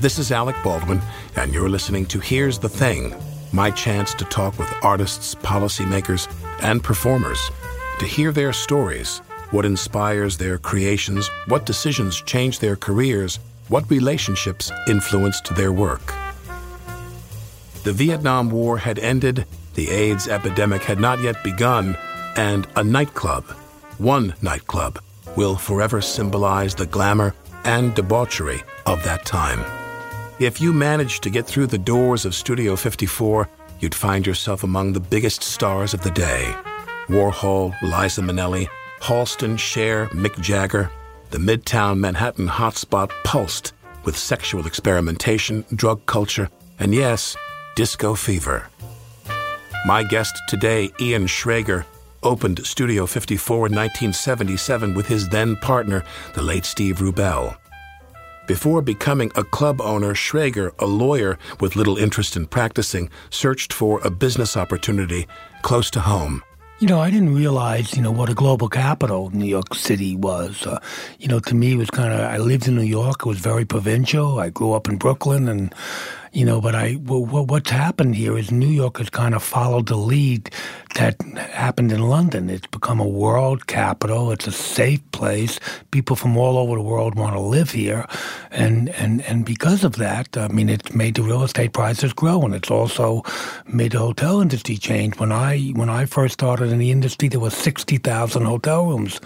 This is Alec Baldwin, and you're listening to Here's the Thing, my chance to talk with artists, policymakers, and performers to hear their stories, what inspires their creations, what decisions change their careers, what relationships influenced their work. The Vietnam War had ended, the AIDS epidemic had not yet begun, and a nightclub, one nightclub, will forever symbolize the glamour and debauchery of that time. If you managed to get through the doors of Studio 54, you'd find yourself among the biggest stars of the day. Warhol, Liza Minnelli, Halston, Cher, Mick Jagger. The Midtown Manhattan hotspot pulsed with sexual experimentation, drug culture, and yes, disco fever. My guest today, Ian Schrager, opened Studio 54 in 1977 with his then partner, the late Steve Rubell. Before becoming a club owner, Schrager, a lawyer with little interest in practicing, searched for a business opportunity close to home. You know, I didn't realize, you know, what a global capital New York City was. Uh, you know, to me, it was kind of, I lived in New York. It was very provincial. I grew up in Brooklyn and, you know, but I, what's happened here is New York has kind of followed the lead that happened in London. It's become a world capital. It's a safe place. People from all over the world want to live here, and and and because of that, I mean, it's made the real estate prices grow, and it's also made the hotel industry change. When I when I first started in the industry, there were sixty thousand hotel rooms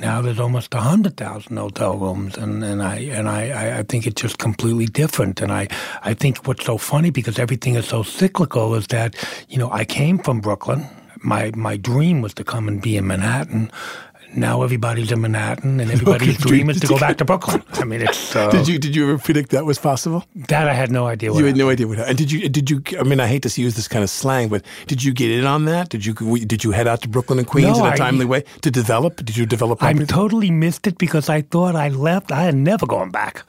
now there's almost hundred thousand hotel rooms, and, and I and I, I think it's just completely different. And I I think what's so funny because everything is so cyclical is that you know I came from Brooklyn. My my dream was to come and be in Manhattan, now everybody's in Manhattan, and everybody's okay, dream is to go back to Brooklyn. I mean, it's. Uh, did you did you ever predict that was possible? That I had no idea. What you had no idea what. And did you did you? I mean, I hate to use this kind of slang, but did you get in on that? Did you did you head out to Brooklyn and Queens no, in a timely I, way to develop? Did you develop? I totally missed it because I thought I left. I had never gone back.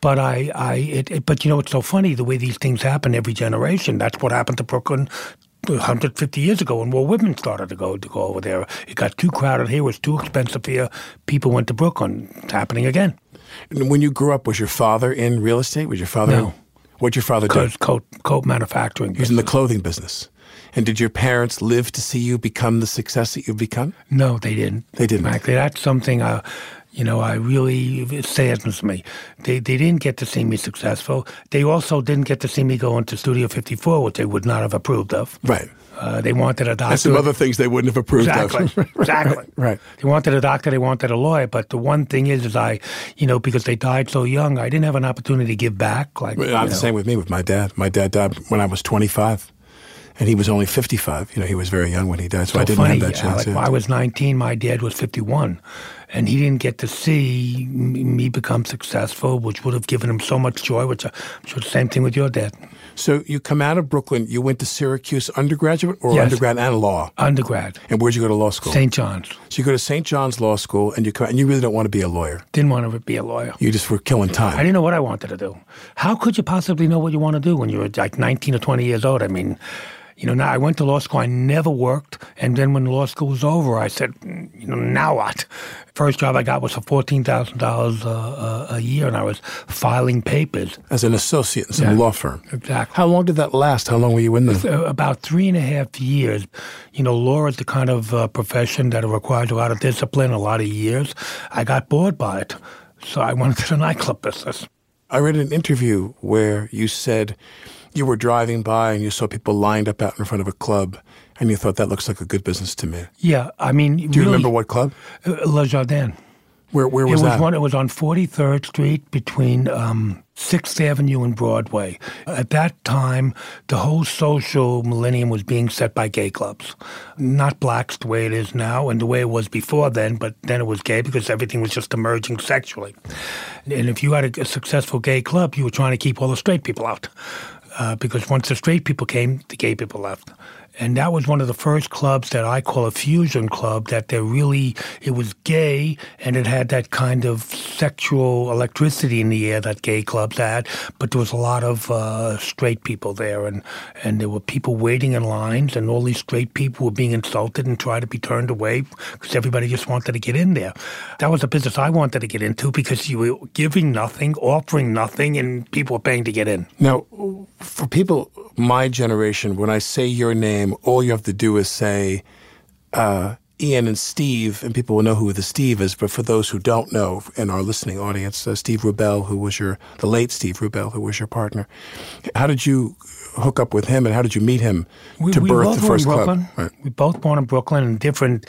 But I, I, it, it, but you know, it's so funny the way these things happen every generation. That's what happened to Brooklyn 150 years ago when more women started to go to go over there. It got too crowded here, it was too expensive here. People went to Brooklyn. It's happening again. And when you grew up, was your father in real estate? Was your father? No. What'd your father do? Coat, coat manufacturing. He was in the clothing business. And did your parents live to see you become the success that you've become? No, they didn't. They didn't. Actually, that's something uh, you know, I really it saddens me. They they didn't get to see me successful. They also didn't get to see me go into Studio 54, which they would not have approved of. Right. Uh, they wanted a doctor. And some other things they wouldn't have approved exactly. of. exactly. Right, right. They wanted a doctor. They wanted a lawyer. But the one thing is, is I, you know, because they died so young, I didn't have an opportunity to give back. Like, well, I'm the same with me with my dad. My dad died when I was 25 and he was only 55. You know, he was very young when he died, so, so I didn't funny, have that chance. Like, I was 19, my dad was 51, and he didn't get to see me become successful, which would have given him so much joy. Which I'm sure the same thing with your dad. So you come out of Brooklyn, you went to Syracuse undergraduate or yes. undergrad and law? Undergrad. And where'd you go to law school? St. John's. So you go to St. John's Law School, and you come, out, and you really don't want to be a lawyer. Didn't want to be a lawyer. You just were killing time. I didn't know what I wanted to do. How could you possibly know what you want to do when you're like 19 or 20 years old? I mean, you know, now I went to law school. I never worked, and then when law school was over, I said, you know, now what? First job I got was for fourteen thousand dollars uh, a year, and I was filing papers as an associate in some yeah, law firm. Exactly. How long did that last? How long were you in there? About three and a half years. You know, law is the kind of uh, profession that requires a lot of discipline, a lot of years. I got bored by it, so I went to the nightclub business. I read an interview where you said you were driving by and you saw people lined up out in front of a club and you thought that looks like a good business to me. Yeah, I mean, Do you really, remember what club? uh, Le Jardin? Where where It was was that? one. It was on Forty Third Street between um, Sixth Avenue and Broadway. At that time, the whole social millennium was being set by gay clubs, not blacks the way it is now, and the way it was before then. But then it was gay because everything was just emerging sexually. And if you had a, a successful gay club, you were trying to keep all the straight people out, uh, because once the straight people came, the gay people left. And that was one of the first clubs that I call a fusion club. That there really it was gay and it had that kind of sexual electricity in the air that gay clubs had, but there was a lot of uh, straight people there, and and there were people waiting in lines, and all these straight people were being insulted and tried to be turned away because everybody just wanted to get in there. That was a business I wanted to get into because you were giving nothing, offering nothing, and people were paying to get in. Now, for people my generation, when I say your name, all you have to do is say uh, Ian and Steve, and people will know who the Steve is. But for those who don't know, in our listening audience, uh, Steve Rubell, who was your the late Steve Rubell, who was your partner, how did you hook up with him, and how did you meet him We, to we birth both the first Brooklyn. club? Right. We both born in Brooklyn in different.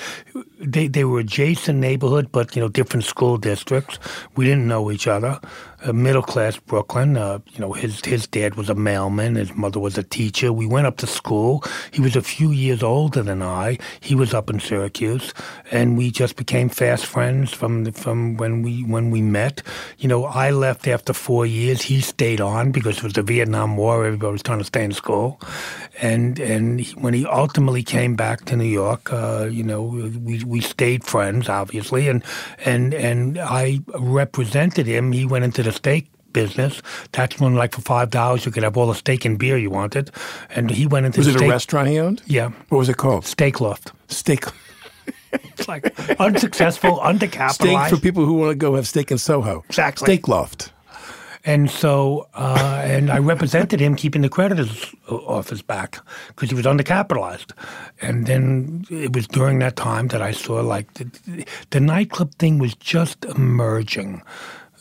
They they were adjacent neighborhood, but you know different school districts. We didn't know each other. Uh, middle class Brooklyn. Uh, you know his his dad was a mailman. His mother was a teacher. We went up to school. He was a few years older than I. He was up in Syracuse, and we just became fast friends from the, from when we when we met. You know I left after four years. He stayed on because it was the Vietnam War. Everybody was trying to stay in school, and and he, when he ultimately came back to New York, uh, you know, we we stayed friends, obviously, and and and I represented him. He went into the steak business. That's when, like, for five dollars, you could have all the steak and beer you wanted, and he went into Was the it steak, a restaurant he owned? Yeah, What was it called? steak loft. Steak. It's like unsuccessful, undercapitalized. Steak for people who want to go have steak in Soho. Exactly. Steak loft. And so, uh, and I represented him keeping the creditors office back because he was undercapitalized. And then it was during that time that I saw like the, the nightclub thing was just emerging.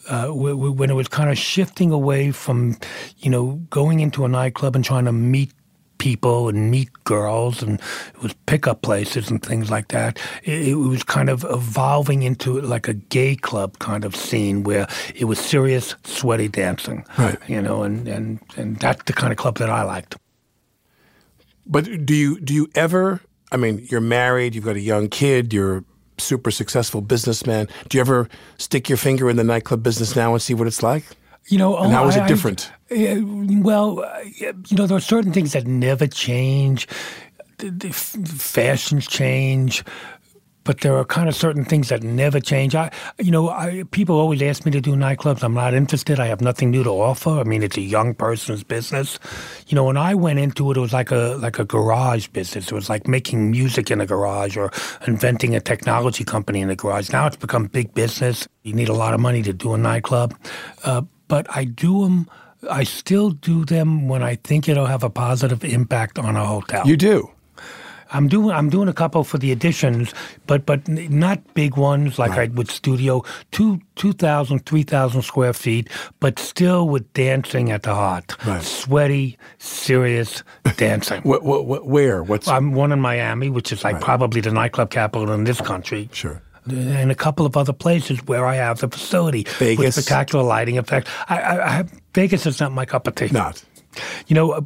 Uh, wh- wh- when it was kind of shifting away from, you know, going into a nightclub and trying to meet people and meet girls and it was pickup places and things like that. It, it was kind of evolving into like a gay club kind of scene where it was serious, sweaty dancing. Right. You know, and, and, and that's the kind of club that I liked. But do you do you ever? I mean, you're married. You've got a young kid. You're a super successful businessman. Do you ever stick your finger in the nightclub business now and see what it's like? You know, And oh, how is it I- I- different? uh, well, you know, there are certain things that never change. The, the f- fashions change, but there are kind of certain things that never change. I, you know, I, people always ask me to do nightclubs. I'm not interested. I have nothing new to offer. I mean, it's a young person's business. You know, when I went into it, it was like a like a garage business. It was like making music in a garage or inventing a technology company in a garage. Now it's become big business. You need a lot of money to do a nightclub, uh, but I do them. I still do them when I think it'll have a positive impact on a hotel. You do. I'm doing I'm doing a couple for the Editions, but but not big ones like I would studio two 2,000, 3,000 square feet, but still with dancing at the heart, Right. sweaty, serious dancing. What, what, what, where? What's I'm one in Miami, which is like probably the nightclub capital in this country. sure? And a couple of other places where I have the facility Vegas? with spectacular lighting effect. I, I, I have, Vegas is not my cup of tea Not. you know, uh,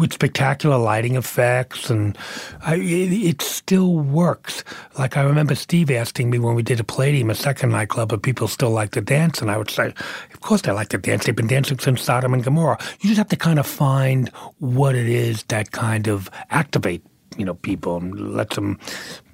with spectacular lighting effects, and I, it, it still works. Like I remember Steve asking me when we did a Palladium, a second nightclub, if people still like to dance, and I would say, of course they like to dance. They've been dancing since Sodom and Gomorrah. You just have to kind of find what it is that kind of activate, you know, people and let them,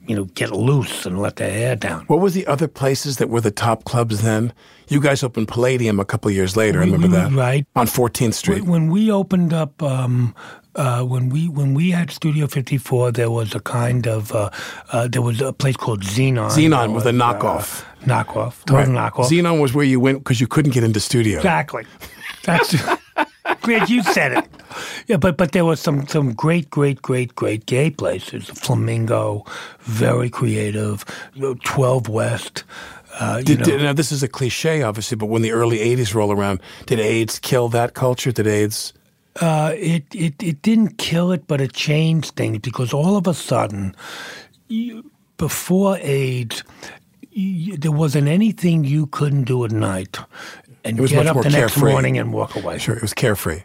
you know, get loose and let their hair down. What was the other places that were the top clubs then? You guys opened Palladium a couple of years later. I remember we- that. right. On 14th Street. When we opened up, um, uh, when we when we had Studio 54, there was a kind of uh, uh, there was a place called Xenon. Xenon was a uh, knockoff. knockoff, total knockoff. Xenon was where you went because you couldn't get into studio. Exactly. That's great. You said it. Yeah, but but there was some some great, great, great, great gay places. Flamingo, very creative. Twelve West. Uh, did, did, now this is a cliche, obviously, but when the early '80s roll around, did AIDS kill that culture? Did AIDS? Uh, it, it it didn't kill it, but it changed things because all of a sudden, you, before AIDS, there wasn't anything you couldn't do at night and get up the next carefree. morning and walk away. Sure, it was carefree.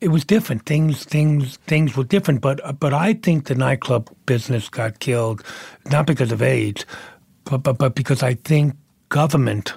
It was different. Things, things, things were different. But, but I think the nightclub business got killed not because of AIDS, but, but, but because I think government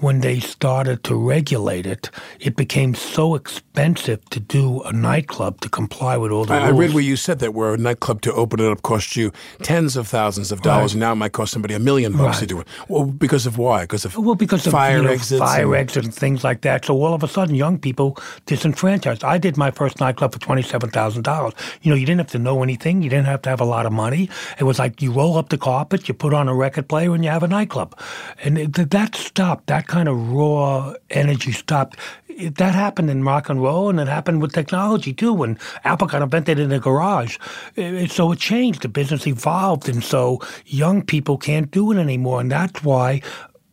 when they started to regulate it, it became so expensive to do a nightclub to comply with all the I, rules. I read where you said that where a nightclub to open it up cost you tens of thousands of dollars, Right. and now it might cost somebody a million bucks to do it. Well, because of why? Because of Well, because of fire you know, exits. fire and- exits and things like that. So all of a sudden, young people disenfranchised. I did my first nightclub for twenty seven thousand dollars. You know, you didn't have to know anything. You didn't have to have a lot of money. It was like you roll up the carpet, you put on a record player, and you have a nightclub. And it, that stopped. That kind of raw energy stopped. It, that happened in rock and roll, and it happened with technology too. When Apple got invented in a garage, It- it- so it changed. The business evolved, and so young people can't do it anymore, and that's why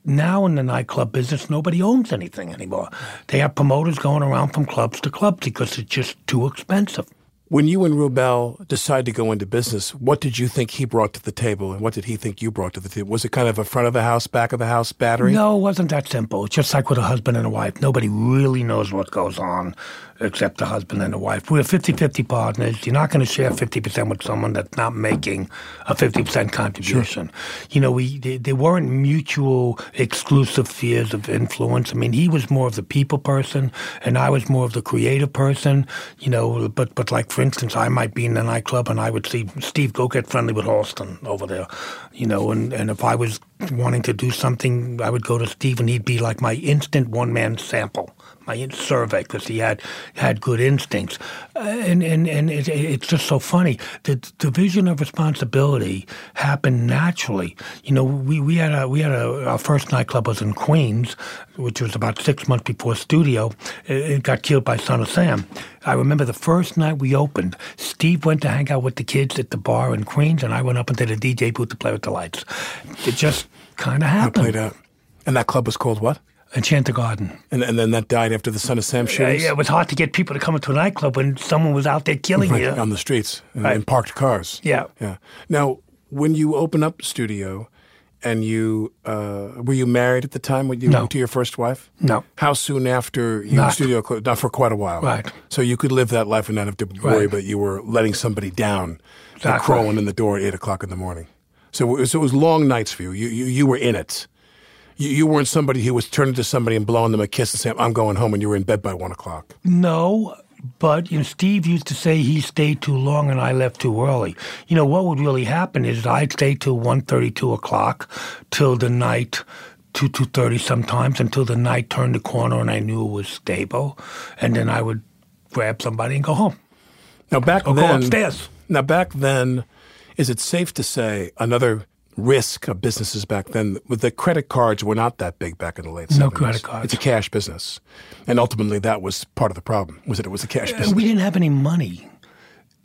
now in the nightclub business, nobody owns anything anymore. They have promoters going around from clubs to clubs because it's just too expensive. When you and Rubell decided to go into business, what did you think he brought to the table, and what did he think you brought to the table? Was it kind of a front of the house, back of the house battery? No, it wasn't that simple. It's just like with a husband and a wife. Nobody really knows what goes on except the husband and the wife. We're 50 50 partners. You're not going to share 50% with someone that's not making a 50% contribution. You know, we they, they weren't mutual exclusive spheres of influence. I mean, he was more of the people person, and I was more of the creative person. You know, but, but like, for instance, I might be in the nightclub and I would see Steve, go get friendly with Halston over there. You know, and, and if I was wanting to do something, I would go to Steve and he'd be like my instant one man sample, my survey, because he had had good instincts. Uh, and and, and it, it's just so funny. The division of responsibility happened naturally. You know, we, we had a we had a our first nightclub was in Queens, which was about six months before studio. It, it got killed by Son of Sam. I remember the first night we opened, Steve went to hang out with the kids at the bar in Queens, and I went up into the DJ booth to play with the lights. It just kind of How it happened. played out. And that club was called what? Enchanted Garden. And, and then that died after the Son of Sam Yeah, shootings? yeah, it was hard to get people to come into a nightclub when someone was out there killing Right, you. on the streets in, Right. in parked cars. Yeah. Yeah. Now, when you open up studio, and you uh, were you married at the time when you No. to your first wife? No. How soon after you Not. studio closed? Not for quite a while. Right. So you could live that life and not have to worry, Right. but you were letting somebody down, and Exactly. crawling in the door at eight o'clock in the morning. So, it was- so it was long nights for you. You you, you were in it. You, you weren't somebody who was turning to somebody and blowing them a kiss and saying, "I'm going home," and you were in bed by one o'clock. No, but you know, Steve used to say he stayed too long and I left too early. You know, what would really happen is I'd stay till 1.30, 2 o'clock, till the night, 2, 2.30 sometimes, until the night turned the corner and I knew it was stable. And then I would grab somebody and go home. Now back Or go then, upstairs. Now back then, is it safe to say another risk of businesses back then? With the credit cards were not that big back in the late. No credit cards. It's a cash business, and ultimately that was part of the problem. Was that it was a cash Uh, business? We didn't have any money.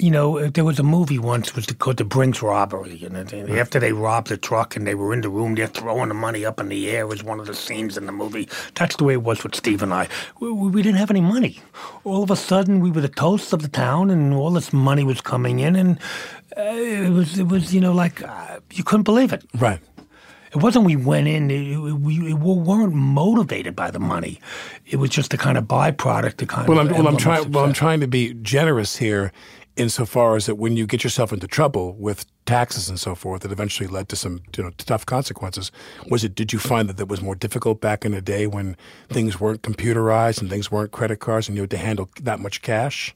You know, uh, there was a movie once was called The Brinks Robbery, and after they robbed the truck and they were in the room, they're throwing the money up in the air. Was one of the scenes in the movie. That's the way it was with Steve and I. We, we we didn't have any money. All of a sudden, we were the toast of the town, and all this money was coming in, and uh, it was it was you know like uh, you couldn't believe it. right. It wasn't we went in, we, we weren't motivated by the money. It was just a kind of byproduct, the kind Well, of I'm, well, I'm trying. Well, I'm trying to be generous here, insofar as that when you get yourself into trouble with taxes and so forth, that eventually led to some you know tough consequences. Was it? Did you find that that was more difficult back in the day when things weren't computerized and things weren't credit cards, and you had to handle that much cash?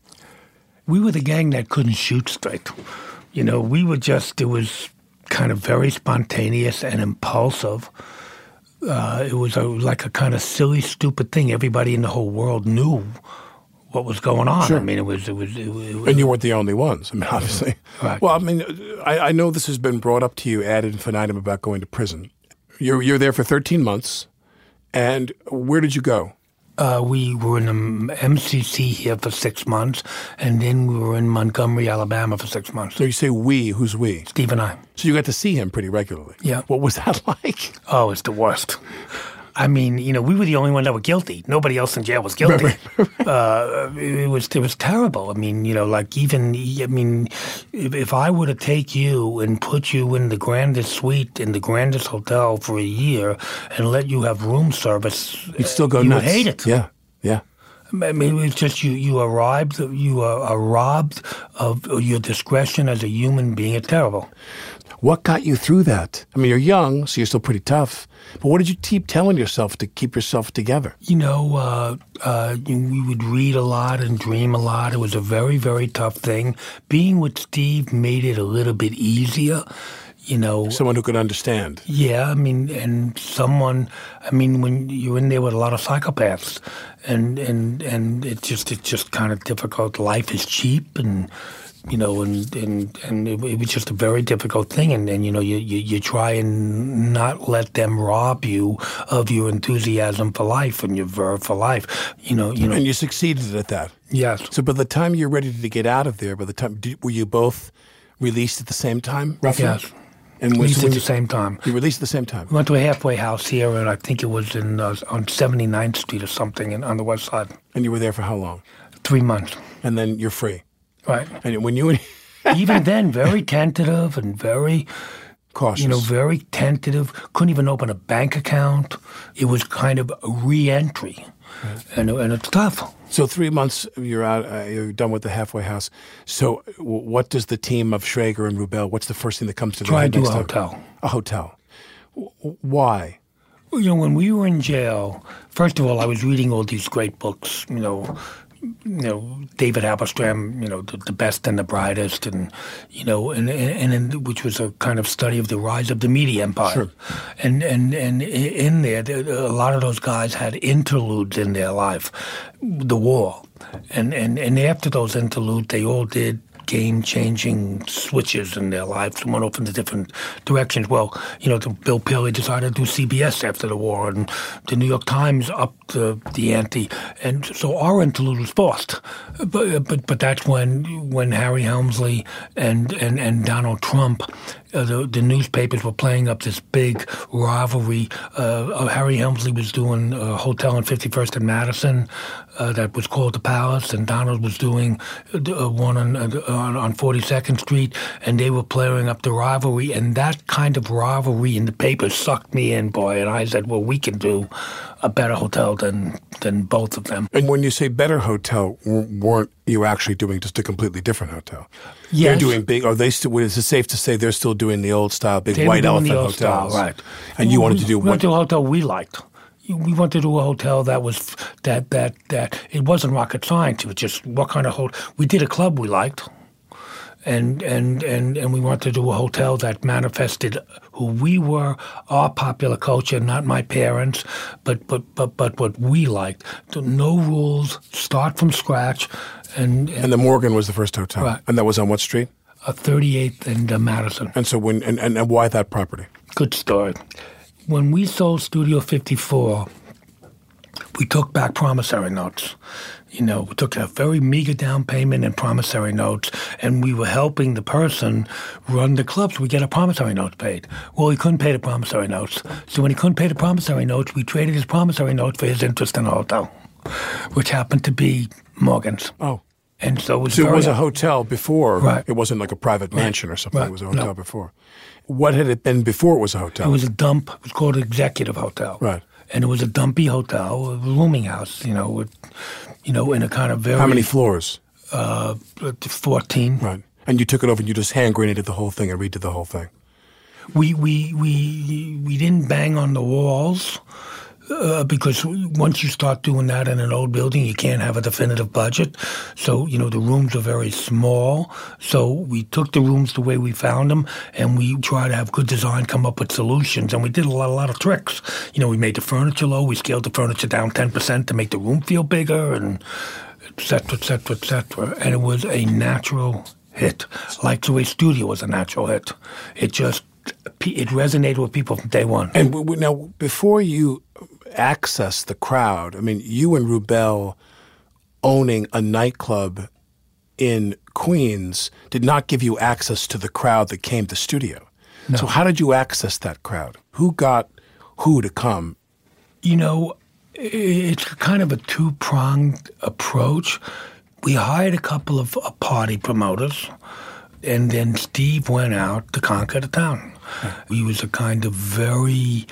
we were the gang that couldn't shoot straight. You know, we were just, it was kind of very spontaneous and impulsive. Uh, it was a, like a kind of silly, stupid thing. Everybody in the whole world knew what was going on. I mean, it was, it was, it was, it was And you weren't the only ones. I mean, obviously. Right. Well, I mean, I, I know this has been brought up to you ad infinitum about going to prison. You're you're there for 13 months, and where did you go? Uh, we were in the MCC here for six months, and then we were in Montgomery, Alabama for six months. So you say we, who's we? Steve and I. So you got to see him pretty regularly. Yeah. What was that like? Oh, it's the worst. I mean, you know, we were the only one that were guilty. Nobody else in jail was guilty. uh, it was it was terrible. I mean, you know, like even I mean, if, if I were to take you and put you in the grandest suite in the grandest hotel for a year and let you have room service, You'd still go you nuts. hate it. Yeah, yeah. I mean, it's just you. You arrived. You are, are robbed of your discretion as a human being. It's terrible. What got you through that? I mean, you're young, so you're still pretty tough. But what did you keep telling yourself to keep yourself together? You know, uh, uh, we would read a lot and dream a lot. It was a very, very tough thing. Being with Steve made it a little bit easier. You know, Someone who could understand. yeah, I mean, and someone, I mean, when you're in there with a lot of psychopaths, and and and it's just it's just kind of difficult. Life is cheap, and you know, and and and it, it was just a very difficult thing. And and you know, you, you you try and not let them rob you of your enthusiasm for life and your verve for life. You know, you know. And you succeeded at that. yes. So by the time you're ready to get out of there, by the time, did, were you both released at the same time, roughly? Yes. And We when, used when at you, the same time. you released at the same time? We went to a halfway house here, and I think it was in uh, on 79th Street or something, in, on the west side. And you were there for how long? Three months. And then you're free. Right. And when you even then, very tentative and very, cautious, you know, very tentative. Couldn't even open a bank account. It was kind of a re-entry, and and it's tough. So three months you're out, uh, you're done with the halfway house. So w- what does the team of Schrager and Rubell? What's the first thing that comes to Try head do a time? hotel. A hotel. W- Why? You know, when we were in jail, first of all, I was reading all these great books. You know, you know David Halberstam, you know, the, the best and the brightest, and you know, and and, and which was a kind of study of the rise of the media empire. Sure. And and and in there, there, a lot of those guys had interludes in their life, the war, and and and after those interludes, they all did game-changing switches in their lives went off into different directions. Well, you know, Bill Paley decided to do CBS after the war, and the New York Times upped the, the ante, and so our interlude was forced. But but but that's when when Harry Helmsley and and, and Donald Trump. Uh, the, the newspapers were playing up this big rivalry. Uh, Harry Helmsley was doing a hotel on 51st and Madison uh, that was called the Palace, and Donald was doing uh, one on, on on 42nd Street, and they were playing up the rivalry. And that kind of rivalry in the papers sucked me in, boy. And I said, well, we can do a better hotel than than both of them. And when you say better hotel, weren't you actually doing just a completely different hotel? Yes. They're doing big. Are they still? Is it safe to say they're still doing the old style, big They white doing elephant hotels? style, right? And you wanted to do we what? to a hotel we liked. We wanted to do a hotel that was that that that it wasn't rocket science. It was just what kind of hotel. We did a club we liked, and and and and we wanted to do a hotel that manifested who we were, our popular culture, not my parents, but but but but what we liked. No rules. Start from scratch, and, and and the Morgan was the first hotel, Right. and that was on what street? uh, 38th and uh, Madison. And so when and, and, and why that property? Good story. When we sold Studio 54, we took back promissory notes. You know, we took a very meager down payment and promissory notes, and we were helping the person run the clubs. We get a promissory note paid. Well, he couldn't pay the promissory notes. So when he couldn't pay the promissory notes, we traded his promissory notes for his interest in the hotel, which happened to be Morgan's. Oh. And so it was, So it was a hotel before. Right. It wasn't like a private mansion or something. Right. It was a hotel No. before. What had it been before it was a hotel? It was a dump. It was called Executive Hotel. Right. And it was a dumpy hotel, a rooming house, you know, with, you know, in a kind of very How many floors? uh, fourteen. Right. And you took it over and you just hand grenaded the whole thing and redid the whole thing. We we we we didn't bang on the walls. Uh, because once you start doing that in an old building, you can't have a definitive budget. So, you know, the rooms are very small. So we took the rooms the way we found them and we tried to have good design, come up with solutions. And we did a lot, a lot of tricks. You know, we made the furniture low. We scaled the furniture down 10% to make the room feel bigger and et cetera, et cetera, et cetera. And it was a natural hit. Like the way Studio was a natural hit. It just, it resonated with people from day one. And now, before you access the crowd. I mean, you and Rubell owning a nightclub in Queens did not give you access to the crowd that came to the studio. No. So how did you access that crowd? Who got who to come? You know, it's kind of a two pronged approach. We hired a couple of uh, party promoters, and then Steve went out to conquer the town. He was a kind of very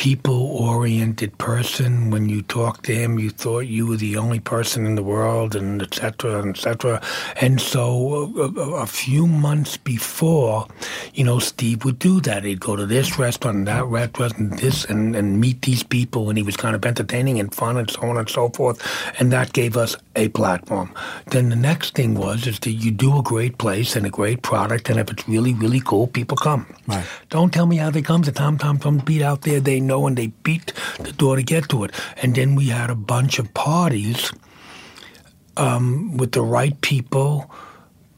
people oriented person. When you talked to him, you thought you were the only person in the world, and et cetera, and et cetera. And so a, a, few months before, you know, Steve would do that. He'd go to this restaurant and that restaurant and this and, and meet these people, and he was kind of entertaining and fun and so on and so forth. And that gave us a platform. Then the next thing was is that you do a great place and a great product, and if it's really, really cool, people come. Right. Don't tell me how they come. The Tom Tom Tom beat out there, they know and they beat the door to get to it. And then we had a bunch of parties um, with the right people.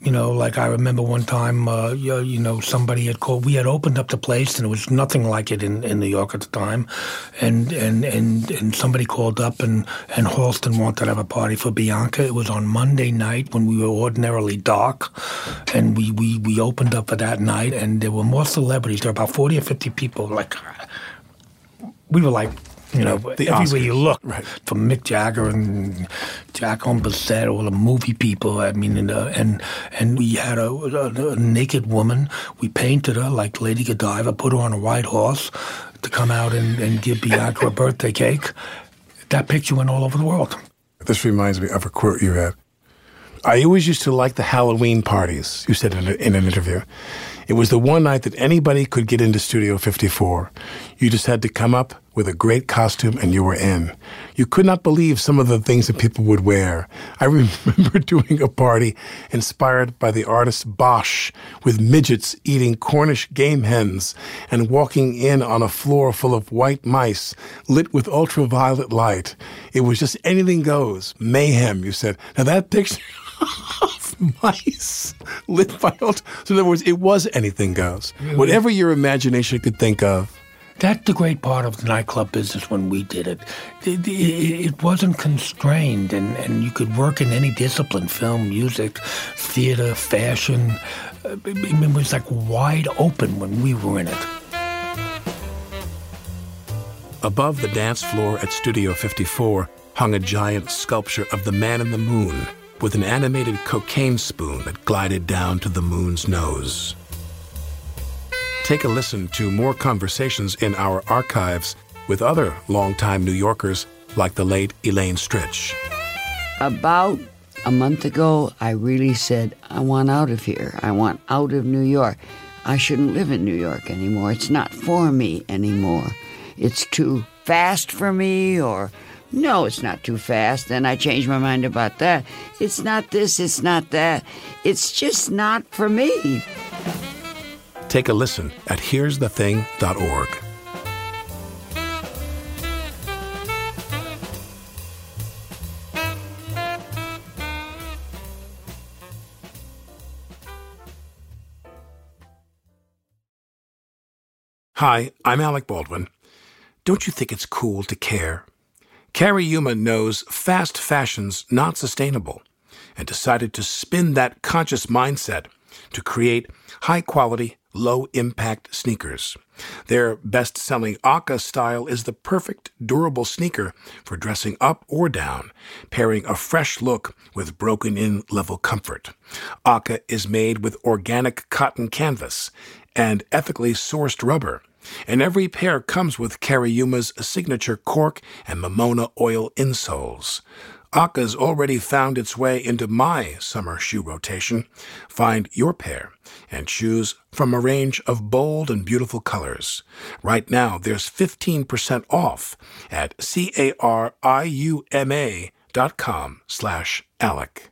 You know, like I remember one time, uh, you know, somebody had called. We had opened up the place, and it was nothing like it in, in New York at the time. And and and and somebody called up, and and Halston wanted to have a party for Bianca. It was on Monday night when we were ordinarily dark, and we we we opened up for that night, and there were more celebrities. There were about forty or fifty people, like we were like, you know, the everywhere Oscars. you look, right. from Mick Jagger and Jacqueline Bisset, all the movie people. I mean, and uh, and, and we had a, a, a, naked woman. We painted her like Lady Godiva, put her on a white horse to come out and, and give Bianca a birthday cake. That picture went all over the world. This reminds me of a quote you had. I always used to like the Halloween parties, you said in, a, in an interview. It was the one night that anybody could get into Studio 54. You just had to come up with a great costume and you were in. You could not believe some of the things that people would wear. I remember doing a party inspired by the artist Bosch with midgets eating Cornish game hens and walking in on a floor full of white mice lit with ultraviolet light. It was just anything goes. Mayhem, you said. Now that picture mice lit by So in other words, it was anything goes. Whatever your imagination could think of. That's the great part of the nightclub business when we did it. It, it, it wasn't constrained, and, and you could work in any discipline film, music, theater, fashion. Uh, it was like wide open when we were in it. Above the dance floor at Studio 54 hung a giant sculpture of the man in the moon with an animated cocaine spoon that glided down to the moon's nose. Take a listen to more conversations in our archives with other longtime New Yorkers like the late Elaine Stritch. About a month ago, I really said, I want out of here. I want out of New York. I shouldn't live in New York anymore. It's not for me anymore. It's too fast for me, or no, it's not too fast. Then I changed my mind about that. It's not this, it's not that. It's just not for me. Take a listen at here'sthething.org. Hi, I'm Alec Baldwin. Don't you think it's cool to care? Cariuma knows fast fashion's not sustainable and decided to spin that conscious mindset to create high quality, low impact sneakers. Their best selling OCA style is the perfect durable sneaker for dressing up or down, pairing a fresh look with broken in level comfort. OCA is made with organic cotton canvas and ethically sourced rubber and every pair comes with Cariuma's signature cork and Mamona oil insoles. OCA's already found its way into my summer shoe rotation. Find your pair and choose from a range of bold and beautiful colors. Right now, there's 15% off at C-A-R-I-U-M-A dot com slash Alec.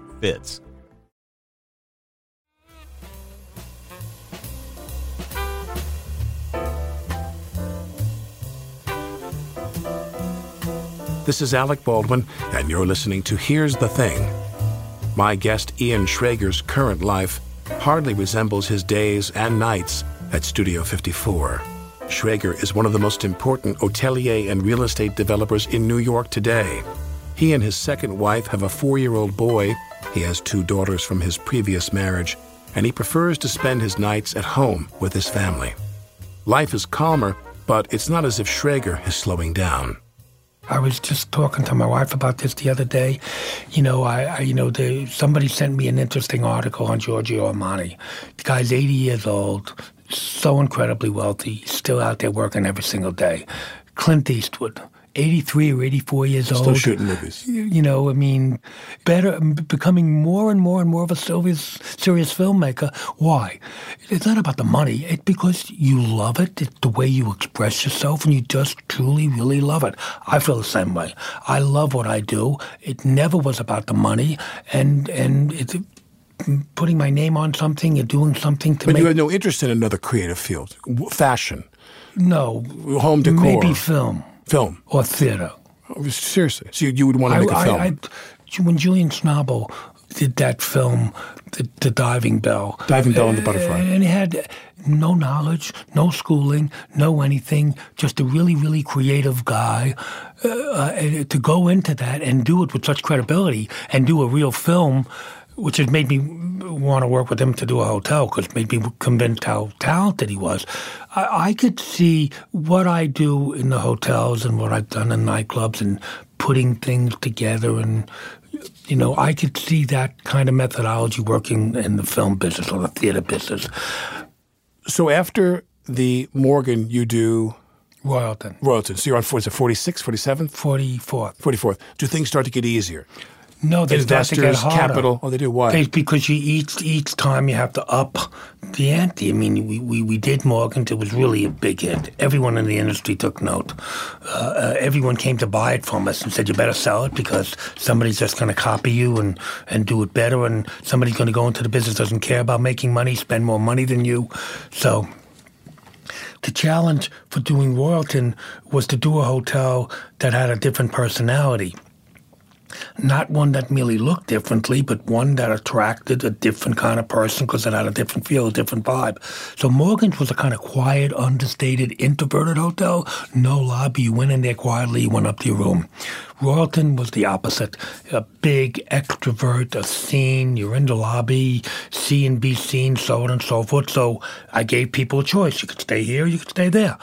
fits. This is Alec Baldwin, and you're listening to Here's the Thing. My guest Ian Schrager's current life hardly resembles his days and nights at Studio 54. Schrager is one of the most important hotelier and real estate developers in New York today. He and his second wife have a four year old boy. He has two daughters from his previous marriage, and he prefers to spend his nights at home with his family. Life is calmer, but it's not as if Schrager is slowing down. I was just talking to my wife about this the other day. You know, I, I you know, the, somebody sent me an interesting article on Giorgio Armani. The guy's 80 years old, so incredibly wealthy, still out there working every single day. Clint Eastwood, 83 or 84 years Still old. Still shooting movies. You know, I mean, better, becoming more and more and more of a serious, serious filmmaker. Why? It's not about the money. It's because you love it. It's the way you express yourself, and you just truly, really love it. I feel the same way. I love what I do. It never was about the money, and and it's putting my name on something and doing something to but make. you have no interest in another creative field, fashion. No, home decor, maybe film film or theater. Oh, seriously, so you, you would want to make I, a film? I, I, when Julian Schnabel did that film, the, the Diving Bell, Diving Bell and the Butterfly, and he had no knowledge, no schooling, no anything, just a really, really creative guy. Uh, uh, to go into that and do it with such credibility and do a real film which has made me want to work with him to do a hotel because it made me convinced how talented he was. I, I, could see what I do in the hotels and what I've done in nightclubs and putting things together and you know, I could see that kind of methodology working in the film business or the theater business. So after the Morgan, you do Royalton. Royalton. So you're on, is it 46, 47? 44th. 44th. Do things start to get easier? No, they Investors, start to get harder. capital. Oh, they do. Why? They, because you each each time you have to up the ante. I mean, we, we, we did Morgan's. It was really a big hit. Everyone in the industry took note. Uh, uh, everyone came to buy it from us and said, "You better sell it because somebody's just going to copy you and and do it better, and somebody's going to go into the business doesn't care about making money, spend more money than you." So the challenge for doing Royalton was to do a hotel that had a different personality. Not one that merely looked differently, but one that attracted a different kind of person because it had a different feel, a different vibe. So Morgan's was a kind of quiet, understated, introverted hotel. No lobby. You went in there quietly, you went up to your room. Royalton was the opposite. A big extrovert, a scene, you're in the lobby, see and be seen, so on and so forth. So I gave people a choice. You could stay here, you could stay there.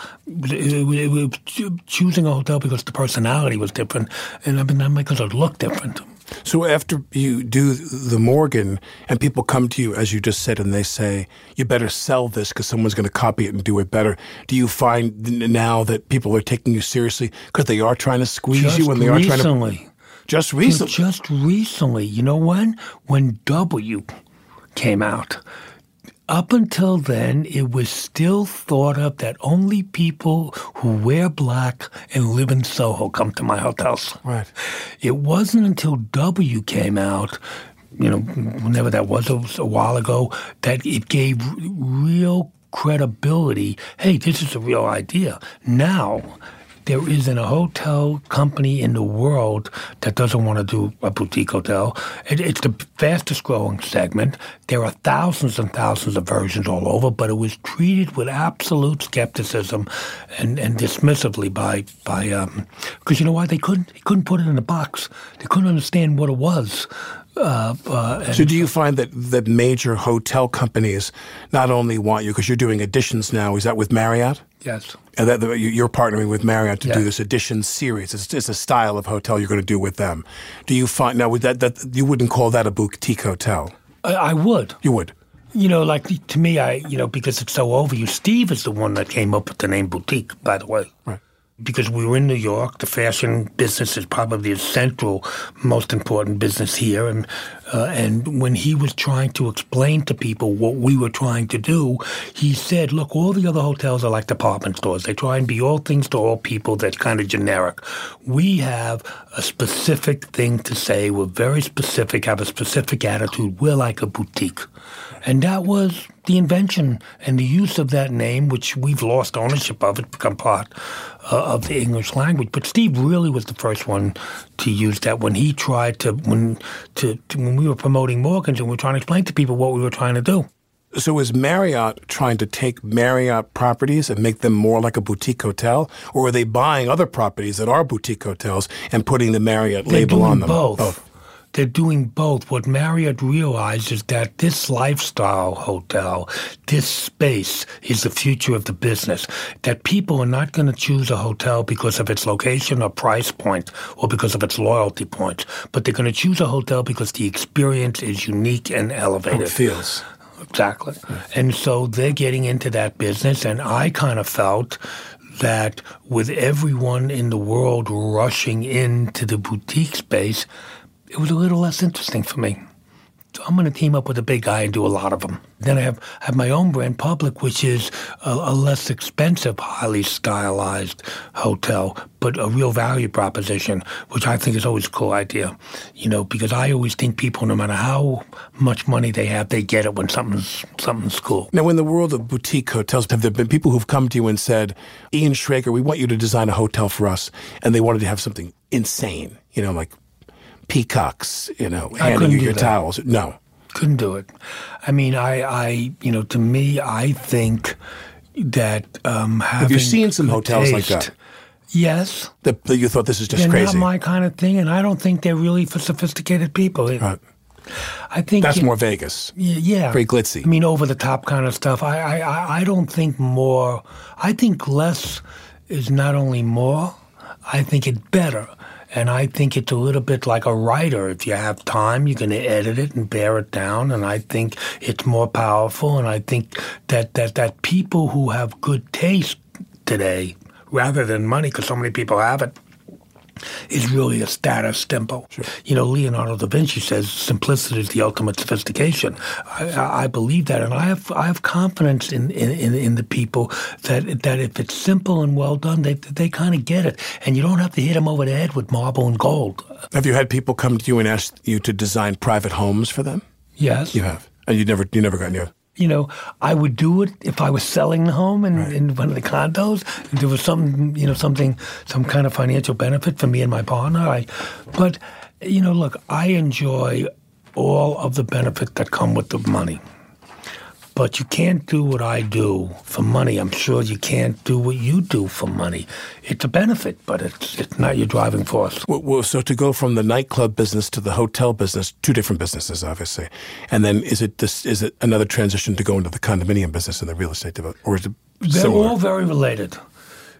Choosing a hotel because the personality was different, and I mean, not because it looked different. So after you do the Morgan and people come to you, as you just said, and they say, you better sell this because someone's going to copy it and do it better. Do you find now that people are taking you seriously because they are trying to squeeze just you and they recently. are trying to... Just recently? Just recently. You know when? When W came out. Up until then, it was still thought of that only people who wear black and live in Soho come to my hotels. Right. It wasn't until W came out, you know, whenever that was, was a while ago, that it gave real credibility. Hey, this is a real idea. Now, there isn't a hotel company in the world that doesn't want to do a boutique hotel. It, it's the fastest growing segment. There are thousands and thousands of versions all over, but it was treated with absolute skepticism and, and dismissively by by because um, you know why they couldn't they couldn't put it in a box. They couldn't understand what it was. Uh, uh, so, do you find that that major hotel companies not only want you because you're doing editions now? Is that with Marriott? Yes. And that you're partnering with Marriott to yes. do this edition series. It's, it's, a style of hotel you're going to do with them. Do you find now with that that you wouldn't call that a boutique hotel? I, I would. You would. You know, like to me, I you know because it's so overused. Steve is the one that came up with the name boutique, by the way. Right because we were in New York. The fashion business is probably the central, most important business here. And uh, and when he was trying to explain to people what we were trying to do, he said, "Look, all the other hotels are like department stores. They try and be all things to all people. That's kind of generic. We have a specific thing to say. We're very specific. Have a specific attitude. We're like a boutique." And that was the invention and the use of that name, which we've lost ownership of. It's become part uh, of the English language. But Steve really was the first one to use that when he tried to when to, to when we were promoting Morgans and we were trying to explain to people what we were trying to do. So is Marriott trying to take Marriott properties and make them more like a boutique hotel, or are they buying other properties that are boutique hotels and putting the Marriott They're label on them? Both. both they're doing both. What Marriott realizes that this lifestyle hotel, this space is the future of the business. That people are not going to choose a hotel because of its location or price point or because of its loyalty points, but they're going to choose a hotel because the experience is unique and elevated. it feels. Exactly. And so they're getting into that business, and I kind of felt that with everyone in the world rushing into the boutique space, it was a little less interesting for me. So I'm going to team up with a big guy and do a lot of them. Then I have, have my own brand, Public, which is a, a, less expensive, highly stylized hotel, but a real value proposition, which I think is always a cool idea. You know, because I always think people, no matter how much money they have, they get it when something's something's cool. Now, in the world of boutique hotels, have there been people who've come to you and said, "Ian Schrager, we want you to design a hotel for us," and they wanted to have something insane, you know, like peacocks, you know, handing you your that. towels. No. Couldn't do it. I mean, I, I, you know, to me, I think that um, having. Have you seen some hotels taste, like that? Yes. That, that, you thought this is just they're crazy. not my kind of thing, and I don't think they're really for sophisticated people. Right. I think that's you, more Vegas. Yeah, very glitzy. I mean, over the top kind of stuff. I, I, I don't think more. I think less is not only more. I think it's better. And I think it's a little bit like a writer. If you have time, you're going to edit it and bear it down. And I think it's more powerful. And I think that, that, that people who have good taste today, rather than money, because so many people have it, is really a status symbol. Sure. You know, Leonardo da Vinci says simplicity is the ultimate sophistication. I, I believe that, and I have I have confidence in, in, in, the people that that if it's simple and well done, they they kind of get it, and you don't have to hit them over the head with marble and gold. Have you had people come to you and ask you to design private homes for them? Yes, you have, and you never you never got near you know, I would do it if I was selling the home in, right. in one of the condos. If there was some, you know, something, some kind of financial benefit for me and my partner. I, but, you know, look, I enjoy all of the benefit that come with the money. But you can't do what I do for money. I'm sure you can't do what you do for money. It's a benefit, but it's it's not your driving force. Well, so to go from the nightclub business to the hotel business, two different businesses, obviously, and then is it this is it another transition to go into the condominium business and the real estate development, or is it They're similar? all very related.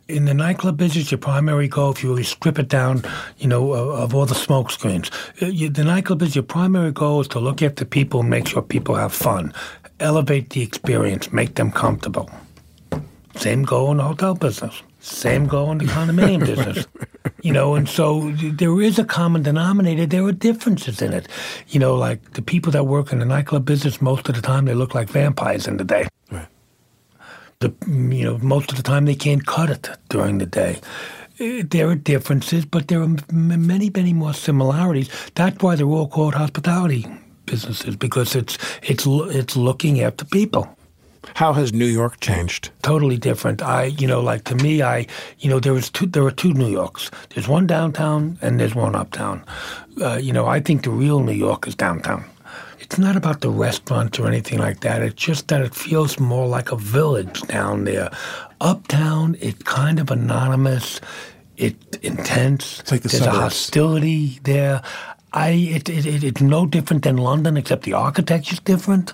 In the nightclub business, your primary goal, if you really strip it down, you know, of, all the smoke screens, uh, the nightclub business, your primary goal is to look the people and make sure people have fun elevate the experience, make them comfortable. Same goal in the hotel business. Same goal in the condominium business. You know, and so there is a common denominator. There are differences in it. You know, like the people that work in the nightclub business, most of the time they look like vampires in the day. Right. The, mm, you know, most of the time they can't cut it during the day eh, there are differences, but there are many, many more similarities. That's why they're all called hospitality businesses because it's it's it's looking after people. How has New York changed? Totally different. I, you know, like to me, I, you know, there was two. There are two New Yorks. There's one downtown and there's one uptown. Uh, you know, I think the real New York is downtown. It's not about the restaurants or anything like that. It's just that it feels more like a village down there. Uptown, it's kind of anonymous. It's intense. It's like the There's suburbs. a hostility there. I it, it, it, it's no different than London, except the architecture's different.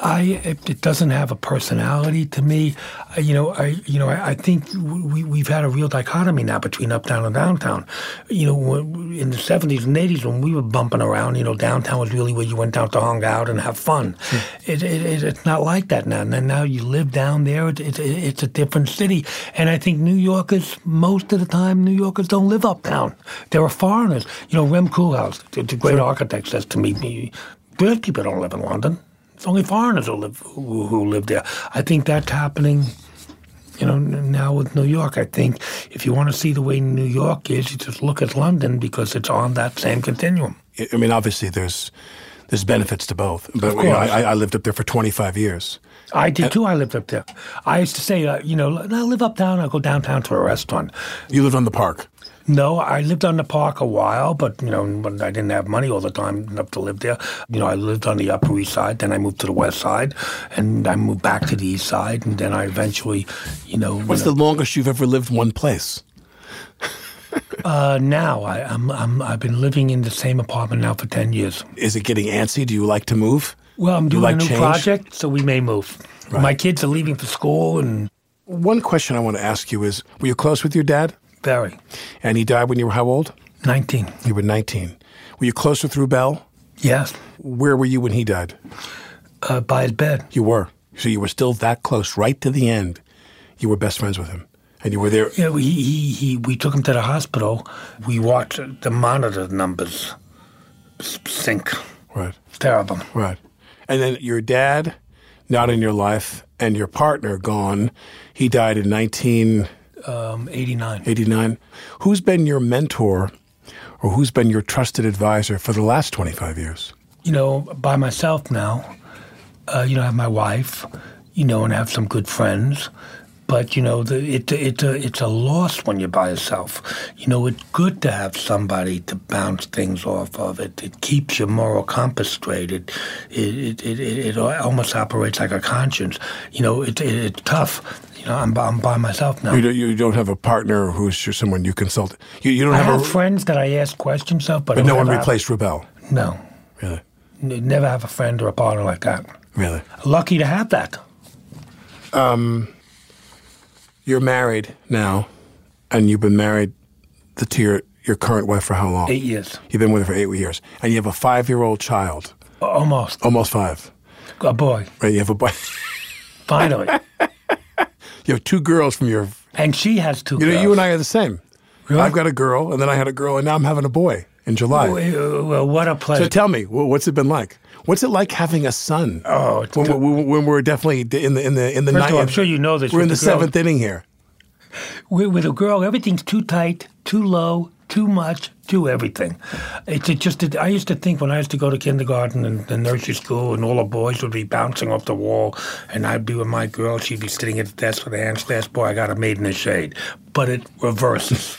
I it, it doesn't have a personality to me. I, you know, I you know I, I think we we've had a real dichotomy now between uptown and downtown. You know, in the seventies and eighties when we were bumping around, you know, downtown was really where you went down to hang out and have fun. Mm. It, it, it's not like that now. And now you live down there. It, it's a different city. And I think New Yorkers most of the time New Yorkers don't live uptown. There are foreigners. You know, Rem Koolhaas, the, the great sure. architect, says to me, British people don't live in London. It's only foreigners who live who, who live there. I think that's happening you know, now with New York, I think if you want to see the way New York is, you just look at London because it's on that same continuum. I mean, obviously, there's there's benefits to both. But you know, I, I, lived up there for 25 years. I did too. I lived up there. I used to say, uh, you know, I live uptown. I'll go downtown to a restaurant. You lived on the park. No, I lived on the park a while, but you know, when I didn't have money all the time enough to live there. You know, I lived on the Upper East Side, then I moved to the West Side, and I moved back to the East Side, and then I eventually, you know. What's the longest you've ever lived one place? uh, now I, I'm, I'm I've been living in the same apartment now for ten years. Is it getting antsy? Do you like to move? Well, I'm doing like a new change? project, so we may move. Right. My kids are leaving for school, and one question I want to ask you is: Were you close with your dad? Very. And he died when you were how old? 19. You were 19. Were you close with Rubell? Yes. Where were you when he died? Uh, by his bed. You were. So you were still that close, right to the end. You were best friends with him. And you were there. Yeah, we, he, he, we took him to the hospital. We watched the monitor numbers sink. Right. It's terrible. Right. And then your dad, not in your life, and your partner gone. He died in 19- um, 89. 89. Who's been your mentor or who's been your trusted advisor for the last 25 years? You know, by myself now. Uh, you know, I have my wife, you know, and I have some good friends. But you know, the, it, it, uh, it's a loss when you're by yourself. You know, it's good to have somebody to bounce things off of. It it keeps your moral compass straight. It it it, it, it almost operates like a conscience. You know, it, it it's tough. You know, I'm, I'm by myself now. You don't, you don't have a partner who's someone you consult. You, you don't I have, have a, friends that I ask questions of, but, but no one replaced Rubell. No, really. Never have a friend or a partner like that. Really. Lucky to have that. Um you're married now, and you've been married to your, your current wife for how long? Eight years. You've been with her for eight years. And you have a five year old child. Almost. Almost five. A boy. Right, you have a boy. Finally. you have two girls from your. And she has two you know, girls. You and I are the same. Really? I've got a girl, and then I had a girl, and now I'm having a boy in July. Well, what a pleasure. So tell me, what's it been like? What's it like having a son? Oh, when, when, when, we're definitely in the in the in the ninth. I'm sure you know this. We're in the, the seventh inning here. With, with, a girl, everything's too tight, too low, too much, too everything. It's just. I used to think when I used to go to kindergarten and the nursery school, and all the boys would be bouncing off the wall, and I'd be with my girl. She'd be sitting at the desk with her hands clasped. Boy, I got a made in the shade. But it reverses.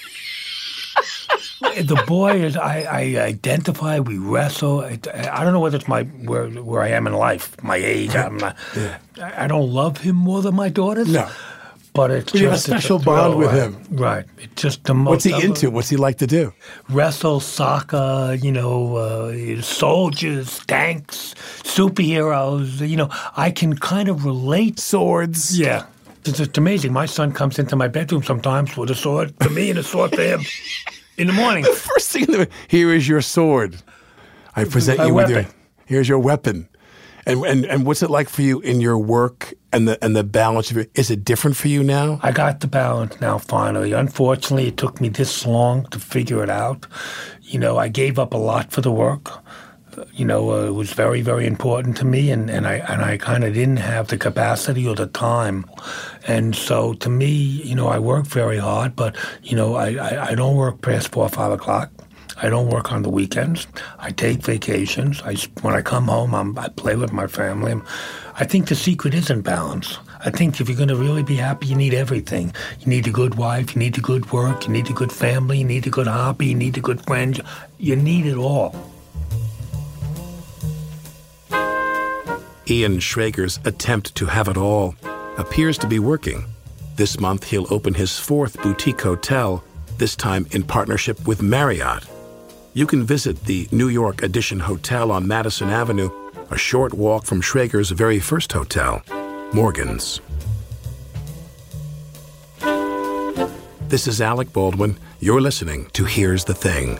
The boy is I, I, identify. We wrestle. I, I, don't know whether it's my where where I am in life, my age. I'm not, yeah. I don't love him more than my daughters. No, but it's you have a special bond with right. him, right? It's just the most. What's he into? What's he like to do? Wrestle, soccer. You know, uh, soldiers, tanks, superheroes. You know, I can kind of relate. Swords. Yeah. It's just amazing. My son comes into my bedroom sometimes with a sword to me and a sword to him. in the morning. The first thing, in the, morning, here is your sword. I present My you weapon. with your. Here's your weapon. And, and and what's it like for you in your work and the and the balance of it? Is it different for you now? I got the balance now. Finally, unfortunately, it took me this long to figure it out. You know, I gave up a lot for the work you know, uh, it was very, very important to me, and, and I and I kind of didn't have the capacity or the time, and so to me, you know, I work very hard, but you know, I, I, I don't work past four or five o'clock. I don't work on the weekends. I take vacations. I when I come home, I'm, I play with my family. I think the secret is in balance. I think if you're going to really be happy, you need everything. You need a good wife. You need a good work. You need a good family. You need a good hobby. You need a good friend. You need it all. Ian Schrager's attempt to have it all appears to be working. This month, he'll open his fourth boutique hotel, this time in partnership with Marriott. you can visit the New York Edition Hotel on Madison Avenue, a short walk from Schrager's very first hotel, Morgans. This is Alec Baldwin. You're listening to Here's the Thing.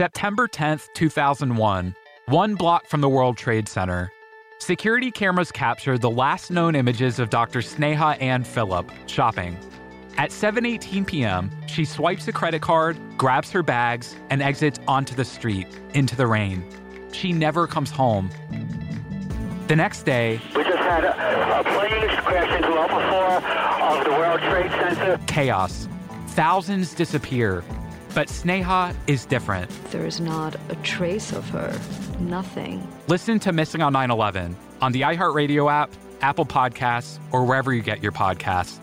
September 10th, 2001, one block from the World Trade Center. Security cameras captured the last known images of Dr. Sneha Anne Philip shopping. At 7:18 p.m., she swipes a credit card, grabs her bags, and exits onto the street into the rain. She never comes home. The next day, We just had a, a plane crash into level four uh, of the World Trade Center. chaos. Thousands disappear. But Sneha is different. There is not a trace of her. Nothing. Listen to Missing on 9 11 on the iHeartRadio app, Apple Podcasts, or wherever you get your podcasts.